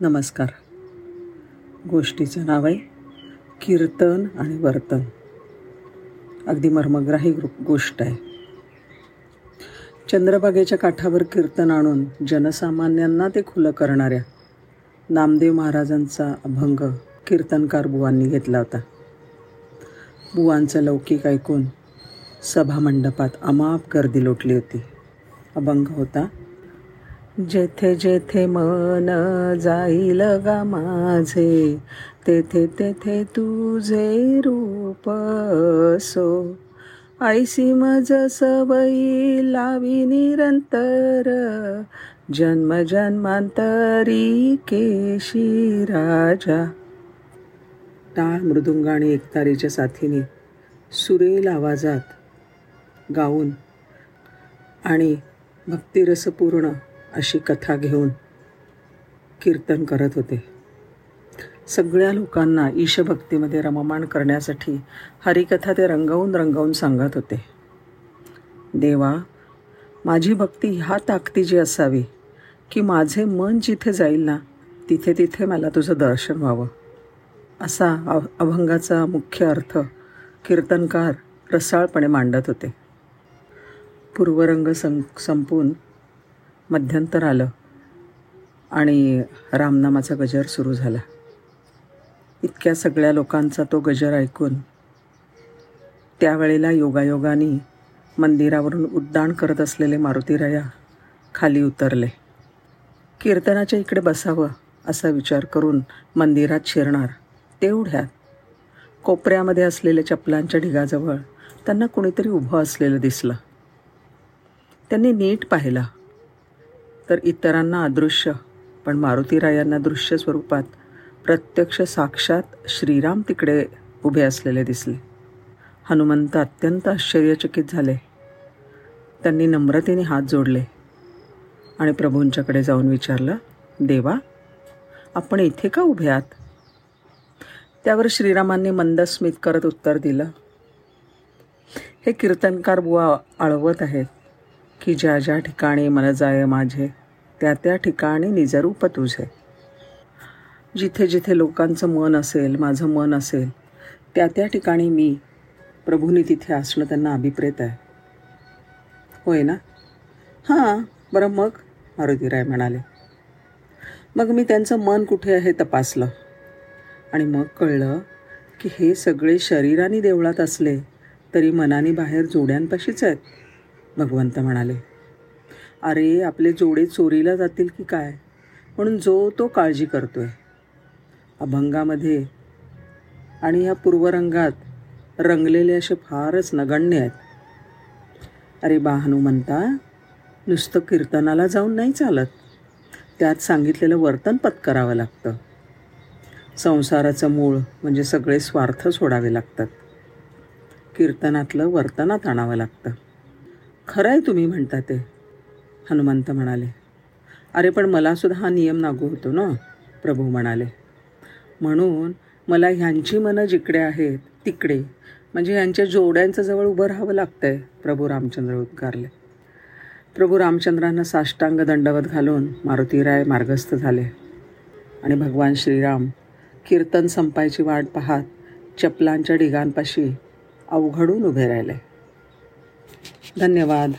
नमस्कार. गोष्टीचं नाव आहे कीर्तन आणि वर्तन. अगदी मर्मग्राही गोष्ट आहे. चंद्रभागेच्या काठावर कीर्तन आणून जनसामान्यांना ते खुलं करणाऱ्या नामदेव महाराजांचा अभंग कीर्तनकार बुवांनी घेतला होता. बुवांचं लौकिक ऐकून सभामंडपात अमाप गर्दी लोटली होती. अभंग होता जेथे जेथे मन जाईल गा माझे तेथे तेथे तुझे रूप सो ऐसी मज सवयी लावी निरंतर जन्म जन्मांतरी केशी राजा. टाळ मृदुंग आणि एकतारीच्या साथीने सुरेल आवाजात गाऊन आणि भक्तिरसपूर्ण अशी कथा घेऊन कीर्तन करत होते. सगळ्या लोकांना ईशभक्तीमध्ये रममाण करण्यासाठी हरिकथा ते रंगवून रंगवून सांगत होते. देवा माझी भक्ती ह्या ताकदीची असावी की माझे मन जिथे जाईल ना तिथे तिथे मला तुझं दर्शन व्हावं. असा अभंगाचा मुख्य अर्थ कीर्तनकार रसाळपणे मांडत होते. पूर्वरंग सं संपून मध्यंतर आलं आणि रामनामाचा गजर सुरू झाला. इतक्या सगळ्या लोकांचा तो गजर ऐकून त्यावेळेला योगायोगाने मंदिरावरून उड्डाण करत असलेले मारुतीराया खाली उतरले. कीर्तनाच्या इकडे बसावं असा विचार करून मंदिरात शिरणार तेवढ्यात कोपऱ्यामध्ये असलेल्या चपलांच्या ढिगाजवळ त्यांना कुणीतरी उभं असलेलं दिसलं. त्यांनी नीट पाहिलं. तर इतरांना अदृश्य पण मारुतीरायांना दृश्य स्वरूपात प्रत्यक्ष साक्षात श्रीराम तिकडे उभे असलेले दिसले. हनुमंत अत्यंत आश्चर्यचकित झाले. त्यांनी नम्रतेने हात जोडले आणि प्रभूंच्याकडे जाऊन विचारलं देवा आपण इथे का उभे आहात? त्यावर श्रीरामांनी मंद स्मित करत उत्तर दिलं हे कीर्तनकार बुवा आळवत आहेत. की ज्या ज्या ठिकाणी मन जाय माझे त्या त्या ठिकाणी निजरूप तुझे. जिथे जिथे लोकांचं मन असेल माझं मन असेल त्या त्या ठिकाणी मी प्रभूनी तिथे असणं त्यांना अभिप्रेत आहे. होय ना? हां बरं मग मारुतीराय म्हणाले. मग मी त्यांचं मन कुठे आहे तपासलं. आणि मग कळलं की हे सगळे शरीराने देवळात असले तरी मनाने बाहेर जोड्यांपाशीच आहेत. भगवंत म्हणाले अरे आपले जोडे चोरीला जातील की काय? म्हणून जो तो काळजी करतो आहे अभंगामध्ये आणि या पूर्वरंगात रंगलेले असे फारच नगण्य आहेत. अरे बा हनुमंता नुसतं कीर्तनाला जाऊन नाही चालत. त्यात सांगितलेलं वर्तन पत्करावं लागतं. संसाराचं मूळ म्हणजे सगळे स्वार्थ सोडावे लागतात. कीर्तनातलं वर्तनात आणावं लागतं. खरं आहे तुम्ही म्हणता ते हनुमंत म्हणाले. अरे पण मलासुद्धा हा नियम लागू होतो ना प्रभू म्हणाले. म्हणून मला ह्यांची मनं जिकडे आहेत तिकडे. म्हणजे ह्यांच्या जोड्यांचं जवळ उभं राहावं लागतं आहे प्रभू रामचंद्र उद्गारले. प्रभू रामचंद्रांना साष्टांग दंडवत घालून मारुतीराय मार्गस्थ झाले. आणि भगवान श्रीराम कीर्तन संपायची वाट पाहत चपलांच्या ढिगांपाशी अवघडून उभे राहिले. धन्यवाद